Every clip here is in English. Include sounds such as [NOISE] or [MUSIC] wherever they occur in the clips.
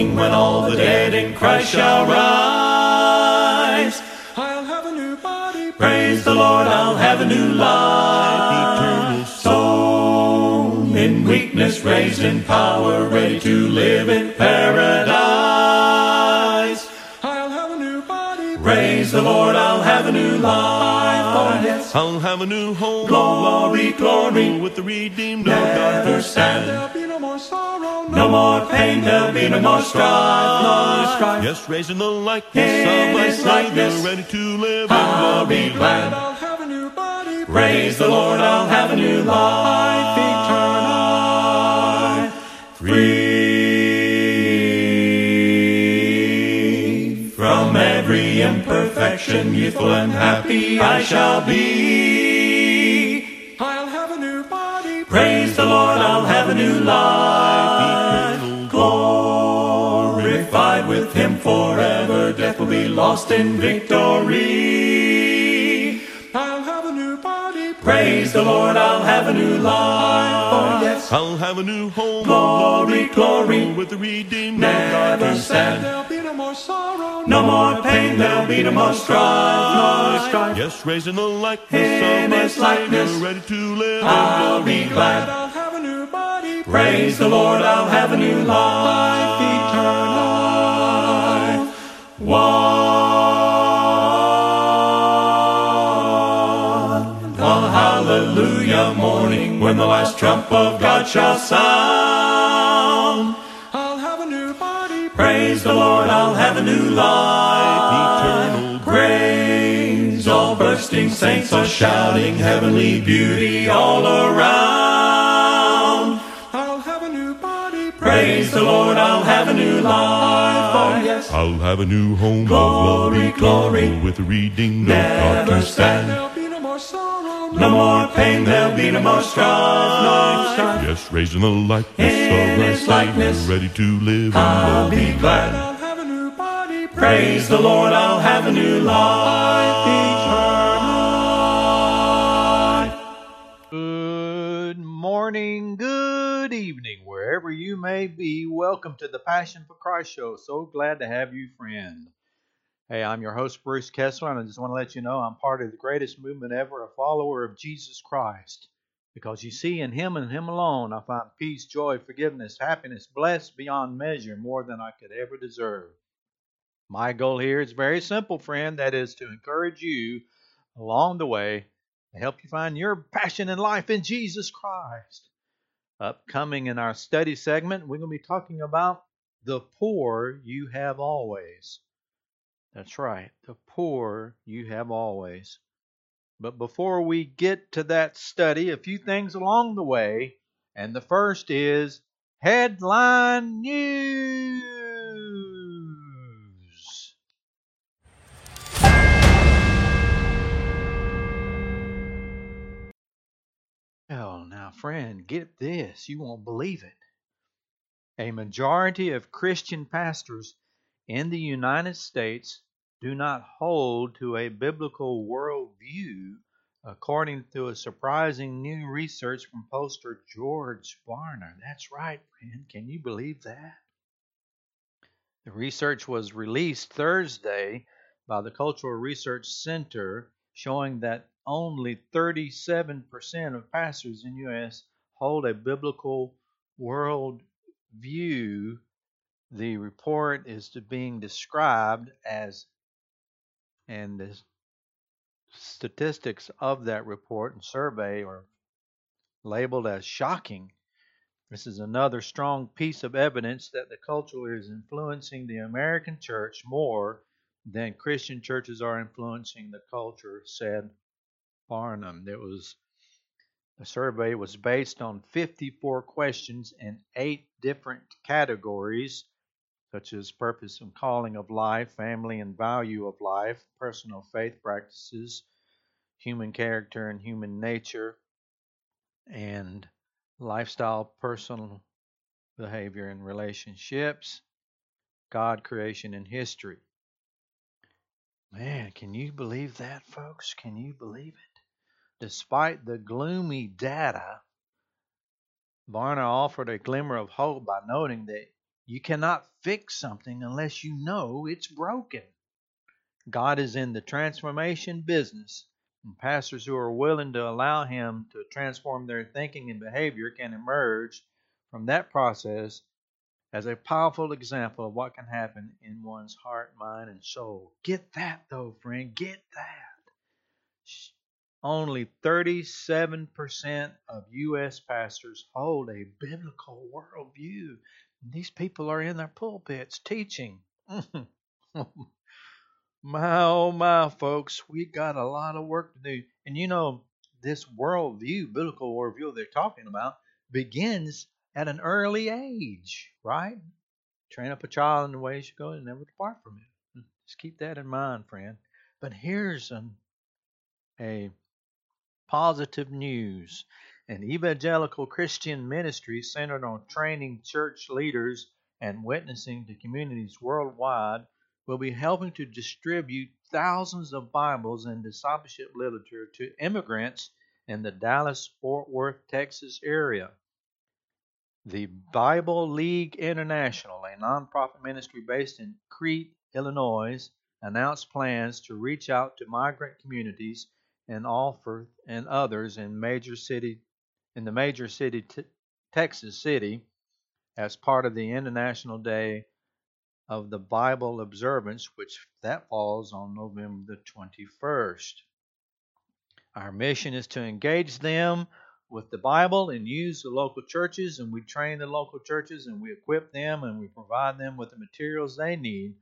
morning when all the dead in Christ shall rise. I'll have a new body. Praise the Lord, I'll have a new life. Eternal soul in weakness, raised in power, ready to live in paradise. I'll have a new body. Praise the Lord, I'll have a new life. Oh, yes. I'll have a new home. Glory, glory. With the redeemed Never God. stand. There'll no more sorrow. No more pain, there'll be no more strife, no strife. Yes, raising the likeness In of my likeness. ready to live I'll in be glory. glad. I'll have a new body. Praise the Lord, I'll have a new life eternal. Free from every imperfection, youthful and happy I shall be. I'll have a new body. Praise the Lord, I'll have a new life. Lost in victory. I'll have a new body. Praise the Lord, I'll have a new life. Oh, yes. I'll have a new home. Glory, glory. With the redeemed Never of God. stand. There'll be no more sorrow. No more pain, there'll be no more strife, no strife. Yes, raising the likeness In of my His likeness. Savior, ready to live I'll be glad. I'll have a new body. Praise the Lord, I'll have a new life eternal. One. Oh, hallelujah morning when the last trump of God shall sound. I'll have a new body. Praise the Lord, I'll have a new life Eternal Praise all bursting saints are shouting heavenly beauty all around. I'll have a new body. Praise the Lord, I'll have a new life. Yes. I'll have a new home Glory, of love glory. with the redeemed of Never God. stand. There'll be no more sorrow. No more pain, there'll be no more strife, no strife. Yes, raising the likeness In of my His likeness. Savior, ready to live in I'll glory. be glad. I'll have a new body. Praise the Lord, I'll have a new life eternal. Good morning, good evening, wherever you may be. Welcome to the Passion for Christ show. So glad to have you, friend. Hey, I'm your host, Bruce Kessler, and I just want to let you know I'm part of the greatest movement ever, a follower of Jesus Christ. Because you see, in Him and Him alone, I find peace, joy, forgiveness, happiness, blessed beyond measure, more than I could ever deserve. My goal here is very simple, friend. That is to encourage you along the way to help you find your passion in life in Jesus Christ. Upcoming in our study segment, we're going to be talking about the poor you have always. That's right, the poor you have always. But before we get to that study, a few things along the way. And the first is headline news. Friend, get this. You won't believe it. A majority of Christian pastors in the United States do not hold to a biblical worldview, according to a surprising new research from poster George Barna. That's right, friend. Can you believe that? The research was released Thursday by the Cultural Research Center, showing that only 37% of pastors in U.S. hold a biblical world view. The report is to being described as, and the statistics of that report and survey are labeled as shocking. This is another strong piece of evidence that the culture is influencing the American church more than Christian churches are influencing the culture, said Barna. There was the survey was based on 54 questions in eight different categories, such as purpose and calling of life, family and value of life, personal faith practices, human character and human nature, and lifestyle, personal behavior and relationships, God, creation, and history. Man, can you believe that, folks? Can you believe it? Despite the gloomy data, Barna offered a glimmer of hope by noting that You cannot fix something unless you know it's broken. God is in the transformation business, and pastors who are willing to allow Him to transform their thinking and behavior can emerge from that process as a powerful example of what can happen in one's heart, mind, and soul. Get that, though, friend. Get that. Only 37% of U.S. pastors hold a biblical worldview. These people are in their pulpits teaching. [LAUGHS] my, oh, my, folks, we got a lot of work to do. And you know, this worldview, biblical worldview they're talking about, begins at an early age, right? Train up a child in the way he should go and never depart from it. Hmm, just keep that in mind, friend. But here's an, a positive news. An evangelical Christian ministry centered on training church leaders and witnessing to communities worldwide will be helping to distribute thousands of Bibles and discipleship literature to immigrants in the Dallas Fort Worth, Texas area. The Bible League International, a nonprofit ministry based in Crete, Illinois, announced plans to reach out to migrant communities in Alford and others in major city in the major city t- Texas City as part of the International Day of the Bible observance, which that falls on November the 21st. Our mission is to engage them with the Bible and use the local churches, and we train the local churches and we equip them and we provide them with the materials they need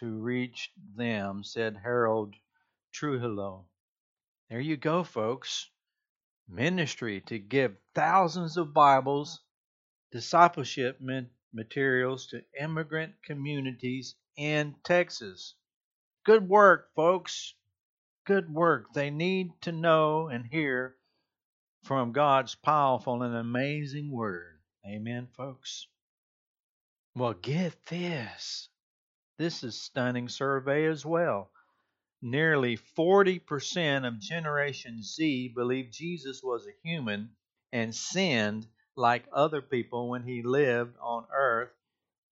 to reach them, said Harold Trujillo. There you go, folks. Ministry to give thousands of Bibles, discipleship materials to immigrant communities in Texas. Good work, folks. Good work. They need to know and hear from God's powerful and amazing word. Amen, folks. Well, get this. This is stunning survey as well. Nearly 40% of Generation Z believe Jesus was a human and sinned like other people when he lived on earth.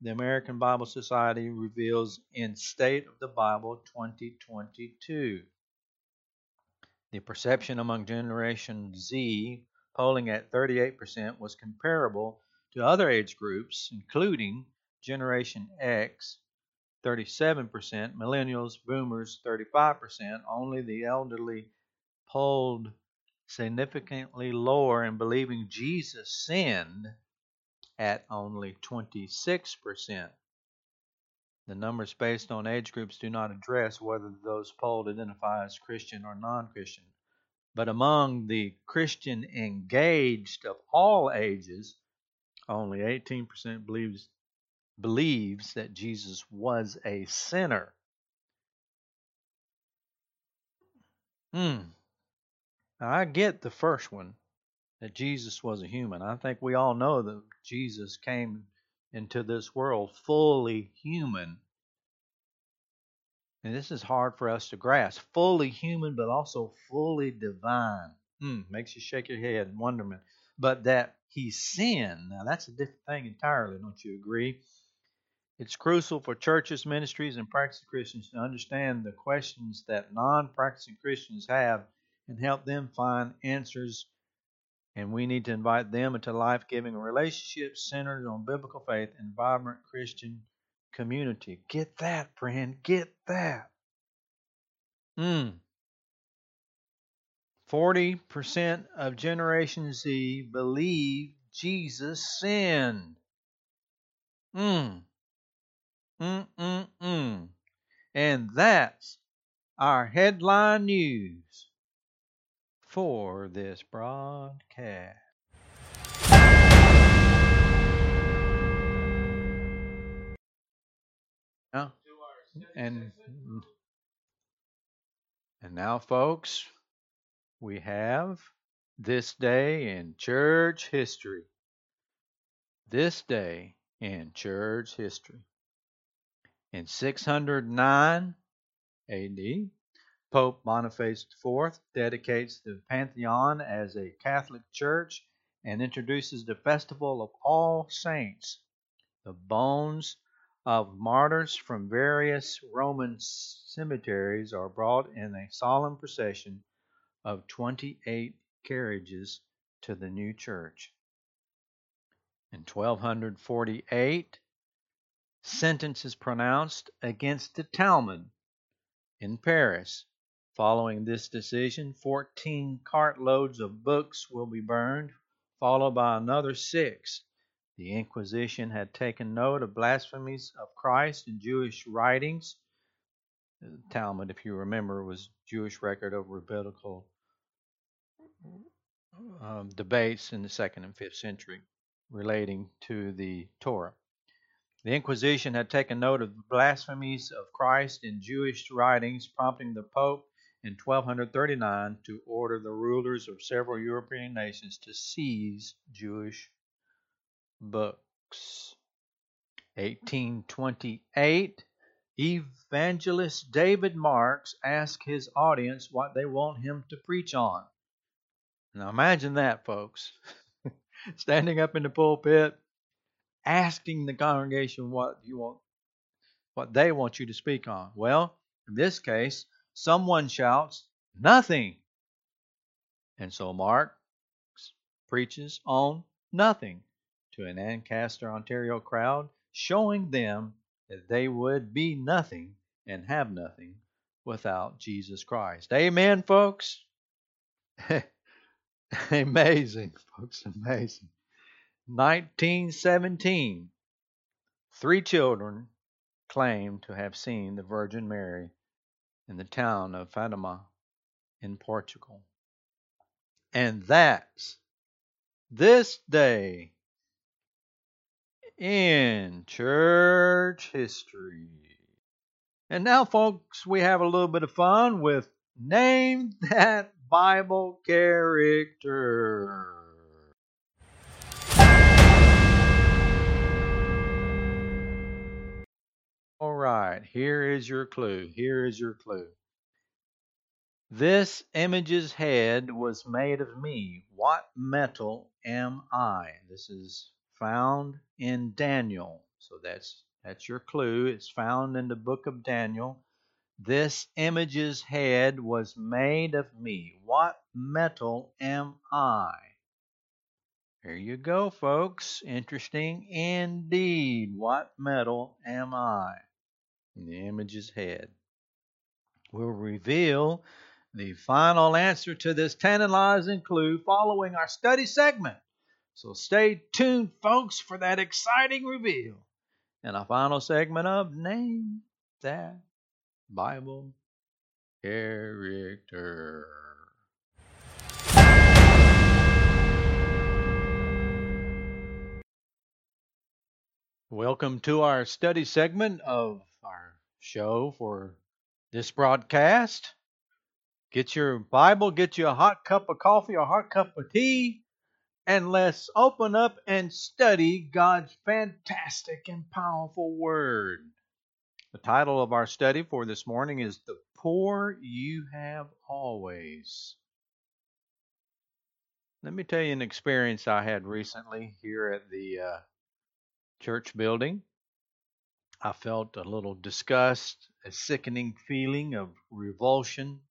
The American Bible Society reveals in State of the Bible 2022. The perception among Generation Z, polling at 38%, was comparable to other age groups, including Generation X, 37%, Millennials, Boomers, 35%. Only the elderly polled significantly lower in believing Jesus sinned at only 26%. The numbers based on age groups do not address whether those polled identify as Christian or non Christian. But among the Christian engaged of all ages, only 18% believes, believes that Jesus was a sinner. Hmm. Now, I get the first one that Jesus was a human. I think we all know that Jesus came into this world fully human. And this is hard for us to grasp. Fully human, but also fully divine. Hmm, makes you shake your head in wonderment. But that he sinned, now that's a different thing entirely, don't you agree? It's crucial for churches, ministries, and practicing Christians to understand the questions that non practicing Christians have and help them find answers and we need to invite them into life giving relationships centered on biblical faith and vibrant Christian community. Get that, friend. Get that. Hmm. 40% of Generation Z believe Jesus sinned. Mm. Mm, mm, mm. And that's our headline news for this broadcast. Now, and and now, folks, we have this day in church history. This day in church history. In 609 AD, Pope Boniface IV dedicates the Pantheon as a Catholic church and introduces the festival of All Saints, The bones of martyrs from various Roman cemeteries are brought in a solemn procession of 28 carriages to the new church. In 1248, sentence is pronounced against the Talmud in Paris. Following this decision, 14 cartloads of books will be burned, followed by another six. The Inquisition had taken note of blasphemies of Christ in Jewish writings. The Talmud, if you remember, was Jewish record of rabbinical um, debates in the second and fifth century relating to the Torah. The Inquisition had taken note of blasphemies of Christ in Jewish writings, prompting the Pope in 1239 to order the rulers of several European nations to seize Jewish books. 1828, evangelist David Marks asked his audience what they want him to preach on. Now imagine that, folks. [LAUGHS] Standing up in the pulpit, asking the congregation what you want what they want you to speak on. Well, in this case, someone shouts, Nothing. And so Mark preaches on nothing to an Ancaster, Ontario crowd, showing them that they would be nothing and have nothing without Jesus Christ. Amen, folks? [LAUGHS] amazing, folks, amazing. 1917, three children claimed to have seen the Virgin Mary in the town of Fatima in Portugal. And that's this day in church history. And now, folks, we have a little bit of fun with Name [LAUGHS] That Bible Character. All right, here is your clue. Here is your clue. This image's head was made of me. What metal am I? This is found in Daniel. So that's that's your clue. It's found in the book of Daniel. This image's head was made of me. What metal am I? Here you go, folks. Interesting indeed. What metal am I? The image's head. We'll reveal the final answer to this tantalizing clue following our study segment. So stay tuned, folks, for that exciting reveal and our final segment of Name That Bible Character. Welcome to our study segment of show for this broadcast. Get your Bible, get you a hot cup of coffee a hot cup of tea, and let's open up and study God's fantastic and powerful Word. The title of our study for this morning is The Poor You Have Always. Let me tell you an experience I had recently here at the uh, church building. I felt a little disgust, a sickening feeling of revulsion,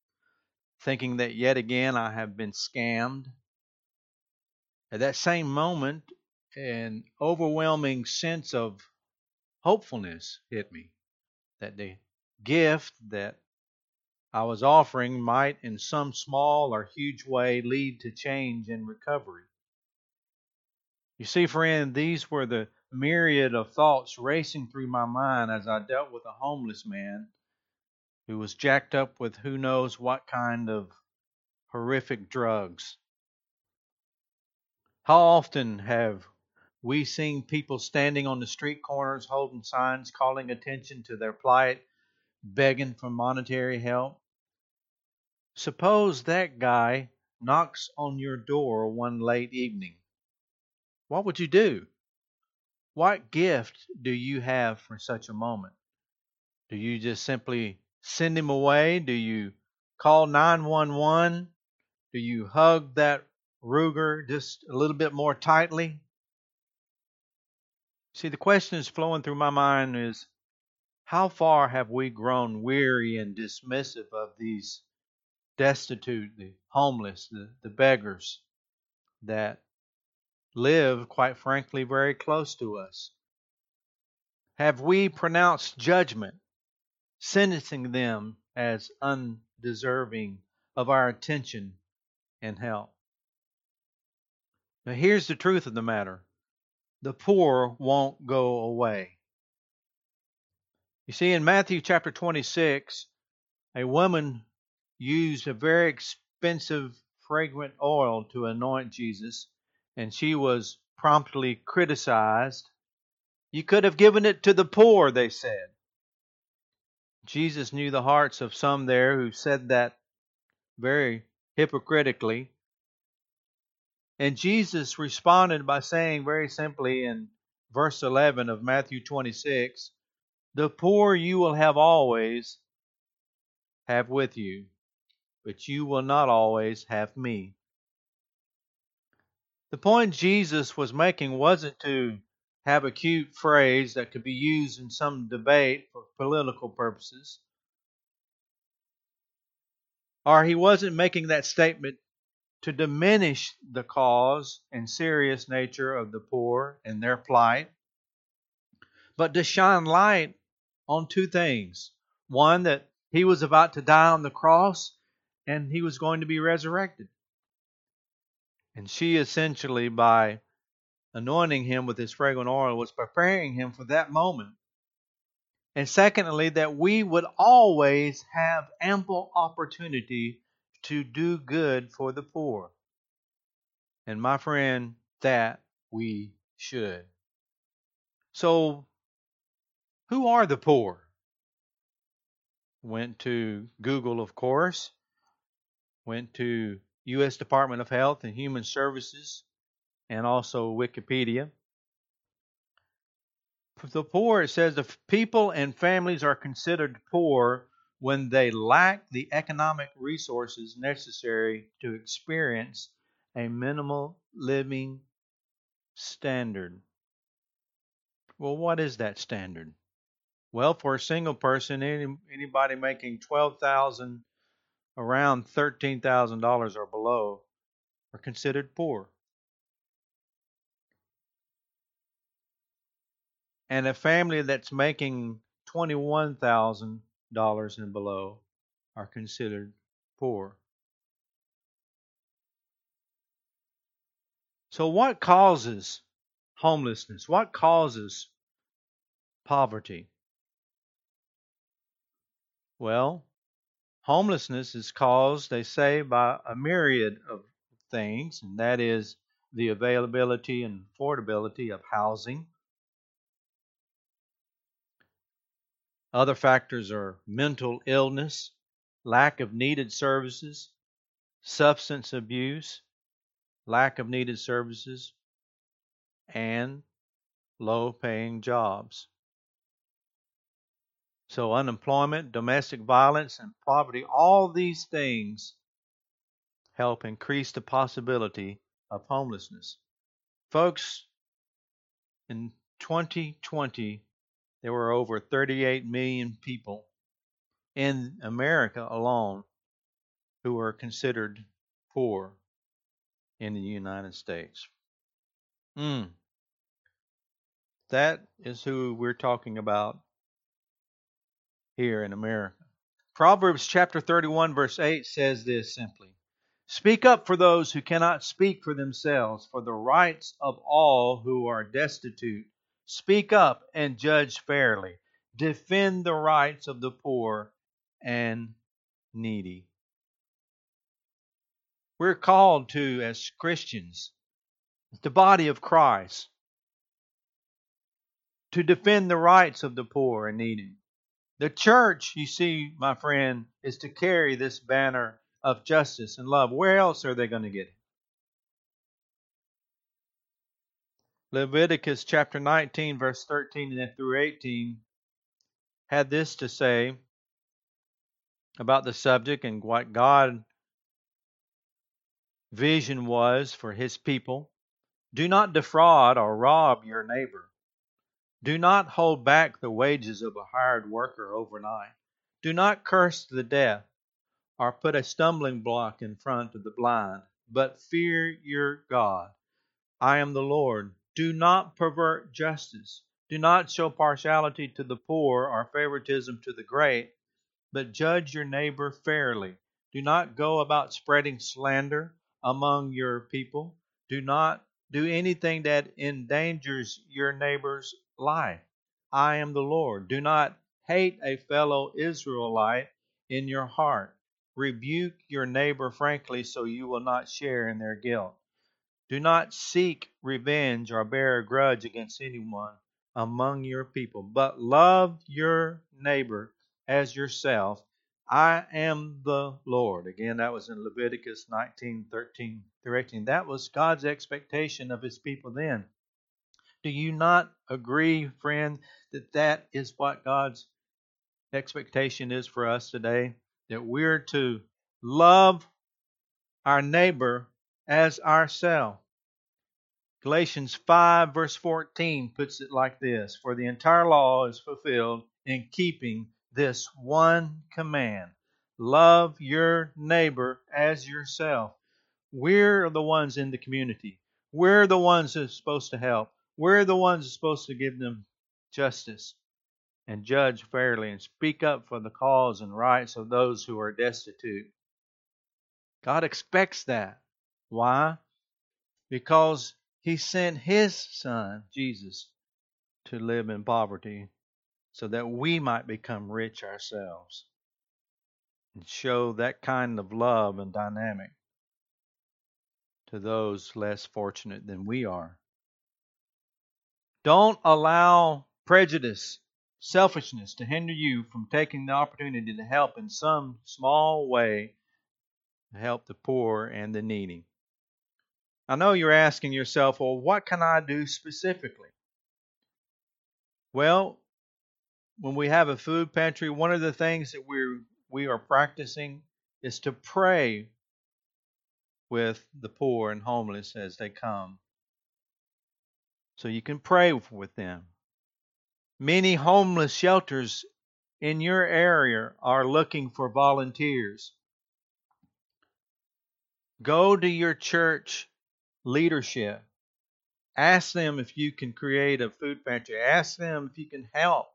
thinking that yet again I have been scammed. At that same moment, an overwhelming sense of hopefulness hit me that the gift that I was offering might, in some small or huge way, lead to change and recovery. You see, friend, these were the myriad of thoughts racing through my mind as I dealt with a homeless man who was jacked up with who knows what kind of horrific drugs. How often have we seen people standing on the street corners holding signs calling attention to their plight, begging for monetary help? Suppose that guy knocks on your door one late evening. What would you do? What gift do you have for such a moment? Do you just simply send him away? Do you call 911? Do you hug that Ruger just a little bit more tightly? See, the question is flowing through my mind is how far have we grown weary and dismissive of these destitute, the homeless, the, the beggars that live, quite frankly, very close to us? Have we pronounced judgment, sentencing them as undeserving of our attention and help? Now, here's the truth of the matter the poor won't go away. You see, in Matthew chapter 26, a woman used a very expensive fragrant oil to anoint Jesus, and she was promptly criticized. You could have given it to the poor, they said. Jesus knew the hearts of some there who said that very hypocritically. And Jesus responded by saying very simply in verse 11 of Matthew 26 The poor you will have always have with you, but you will not always have me. The point Jesus was making wasn't to have a cute phrase that could be used in some debate for political purposes. Or he wasn't making that statement to diminish the cause and serious nature of the poor and their plight, but to shine light on two things. One, that he was about to die on the cross and he was going to be resurrected. And she essentially, by anointing him with his fragrant oil, was preparing him for that moment. And secondly, that we would always have ample opportunity to do good for the poor. And my friend, that we should. So, who are the poor? Went to Google, of course. Went to U.S. Department of Health and Human Services and also Wikipedia. For the poor, it says the people and families are considered poor when they lack the economic resources necessary to experience a minimal living standard. Well, what is that standard? Well, for a single person, any, anybody making twelve thousand, around thirteen thousand dollars or below, are considered poor. And a family that's making twenty-one thousand dollars and below are considered poor. So, what causes homelessness? What causes poverty? Well, homelessness is caused, they say, by a myriad of things, and that is the availability and affordability of housing, Other factors are mental illness, lack of needed services, substance abuse, lack of needed services, and low paying jobs. So, unemployment, domestic violence, and poverty, all these things help increase the possibility of homelessness. Folks, in 2020, there were over 38 million people in America alone who were considered poor in the United States. Mm. That is who we're talking about here in America. Proverbs chapter 31, verse 8 says this simply Speak up for those who cannot speak for themselves, for the rights of all who are destitute Speak up and judge fairly. Defend the rights of the poor and needy. We're called to, as Christians, the body of Christ, to defend the rights of the poor and needy. The church, you see, my friend, is to carry this banner of justice and love. Where else are they going to get it? Leviticus chapter 19, verse 13 and through 18 had this to say about the subject and what God's vision was for his people. Do not defraud or rob your neighbor. Do not hold back the wages of a hired worker overnight. Do not curse the deaf or put a stumbling block in front of the blind, but fear your God. I am the Lord. Do not pervert justice. Do not show partiality to the poor or favoritism to the great, but judge your neighbor fairly. Do not go about spreading slander among your people. Do not do anything that endangers your neighbor's life. I am the Lord. Do not hate a fellow Israelite in your heart. Rebuke your neighbor frankly so you will not share in their guilt. Do not seek revenge or bear a grudge against anyone among your people, but love your neighbor as yourself. I am the Lord. Again, that was in Leviticus 19 13 through 18. That was God's expectation of his people then. Do you not agree, friend, that that is what God's expectation is for us today? That we're to love our neighbor as ourselves. Galatians 5, verse 14 puts it like this For the entire law is fulfilled in keeping this one command love your neighbor as yourself. We're the ones in the community. We're the ones that are supposed to help. We're the ones supposed to give them justice and judge fairly and speak up for the cause and rights of those who are destitute. God expects that. Why? Because He sent His Son, Jesus, to live in poverty so that we might become rich ourselves and show that kind of love and dynamic to those less fortunate than we are. Don't allow prejudice, selfishness to hinder you from taking the opportunity to help in some small way to help the poor and the needy. I know you're asking yourself, well, what can I do specifically? Well, when we have a food pantry, one of the things that we're we are practicing is to pray with the poor and homeless as they come. So you can pray with them. Many homeless shelters in your area are looking for volunteers. Go to your church leadership. Ask them if you can create a food pantry. Ask them if you can help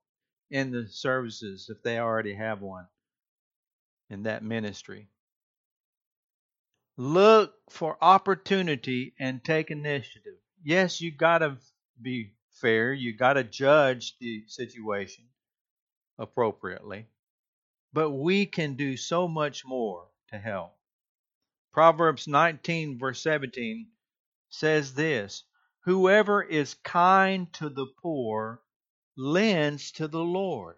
in the services if they already have one in that ministry. Look for opportunity and take initiative. Yes, you got to be fair. You got to judge the situation appropriately. But we can do so much more to help. Proverbs 19, verse 17 says this Whoever is kind to the poor lends to the Lord,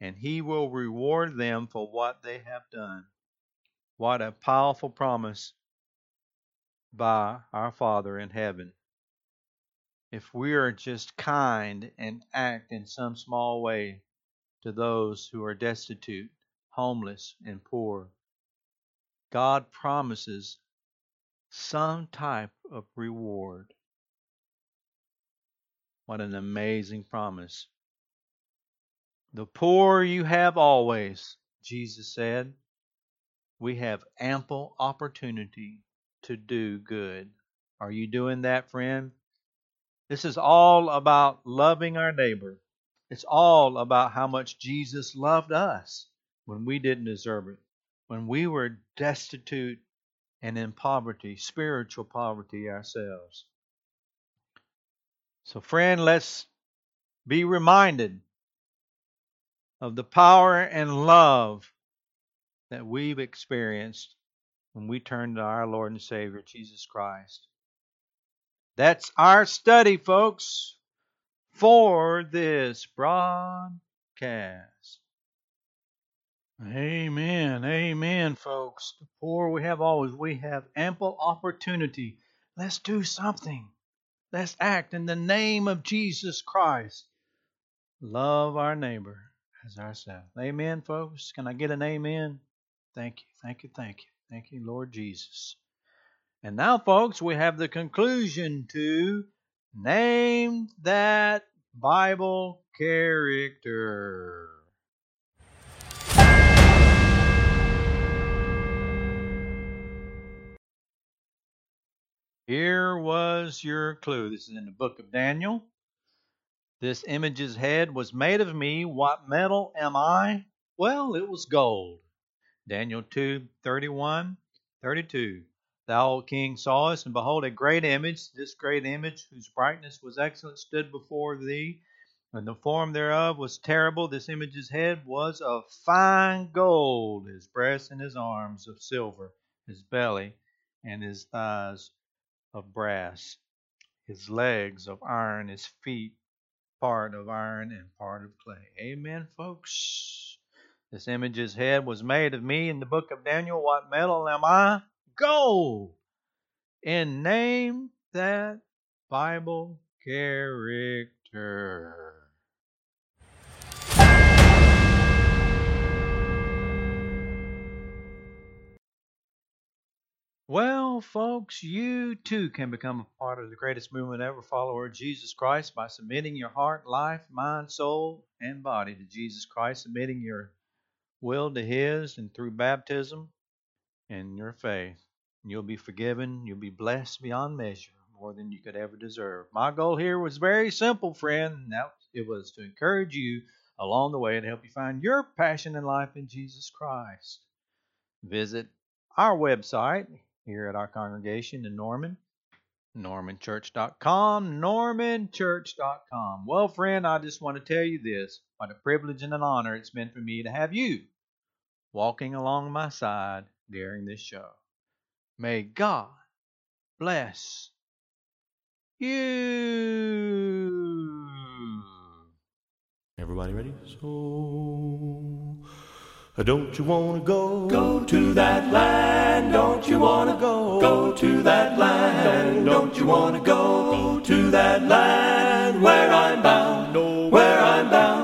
and he will reward them for what they have done. What a powerful promise by our Father in heaven. If we are just kind and act in some small way to those who are destitute, homeless, and poor, God promises some type of reward. What an amazing promise. The poor you have always, Jesus said. We have ample opportunity to do good. Are you doing that, friend? This is all about loving our neighbor. It's all about how much Jesus loved us when we didn't deserve it, when we were destitute and in poverty, spiritual poverty ourselves. So, friend, let's be reminded of the power and love that we've experienced when we turn to our Lord and Savior, Jesus Christ. That's our study, folks, for this broadcast. Amen. Amen, folks. The poor we have always, we have ample opportunity. Let's do something. Let's act in the name of Jesus Christ. Love our neighbor as ourselves. Amen, folks. Can I get an amen? Thank you. Thank you. Thank you. Thank you, Lord Jesus. And now, folks, we have the conclusion to Name That Bible character. Here was your clue. This is in the book of Daniel. This image's head was made of me. What metal am I? Well, it was gold. Daniel 2 31, 32. Thou, O king, sawest, and behold, a great image. This great image, whose brightness was excellent, stood before thee, and the form thereof was terrible. This image's head was of fine gold, his breast and his arms of silver, his belly and his thighs of brass, his legs of iron, his feet part of iron and part of clay. Amen, folks. This image's head was made of me in the book of Daniel. What metal am I? Gold. And name that Bible character. Well, folks, you too can become a part of the greatest movement ever, follower of Jesus Christ, by submitting your heart, life, mind, soul, and body to Jesus Christ, submitting your will to His, and through baptism and your faith. You'll be forgiven, you'll be blessed beyond measure, more than you could ever deserve. My goal here was very simple, friend, and that it was to encourage you along the way to help you find your passion in life in Jesus Christ. Visit our website here at our congregation in Norman. NormanChurch.com, NormanChurch.com. Well, friend, I just want to tell you this what a privilege and an honor it's been for me to have you walking along my side during this show. May God bless you. Everybody ready? So, uh, don't you wanna go? Go to that land, don't you wanna go? Go to that land, don't you wanna go? Go to that land where I'm bound, where I'm bound.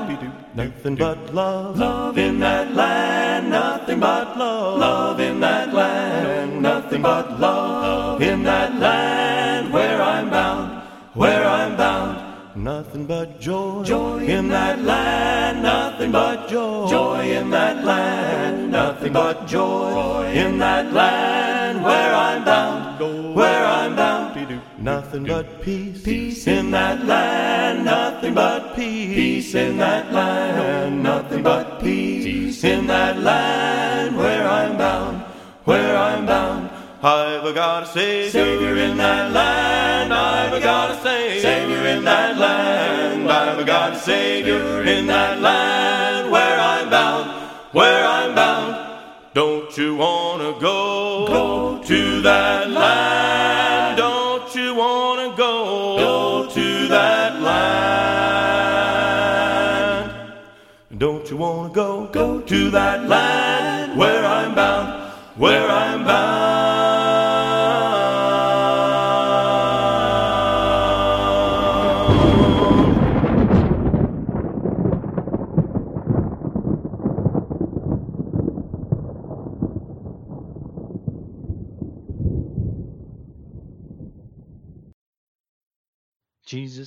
Nothing but love. Love in that land, nothing but love. Love in that land, nothing but love. In that land where I'm bound, where I'm bound. Nothing but joy. Joy in that land, nothing but joy. Joy in that land, nothing but joy. In that land where I'm bound, where I'm bound. Nothing but peace. Peace in that land, nothing but peace. Peace in that land, nothing but peace. In that land where I'm bound, where I'm bound. I've got a savior. Savior in that land, I've got a Savior. Savior in that land, I've got a Savior in that land where I'm bound, where I'm bound. Don't you wanna go? Go to that land, Don't you wanna go? go to that land. Don't you wanna go? Go to that land where I'm bound, where I'm bound.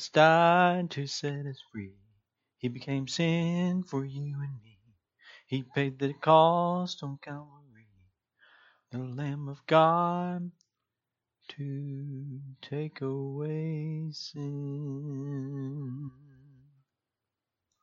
Jesus died to set us free. He became sin for you and me. He paid the cost on Calvary. The Lamb of God to take away sin.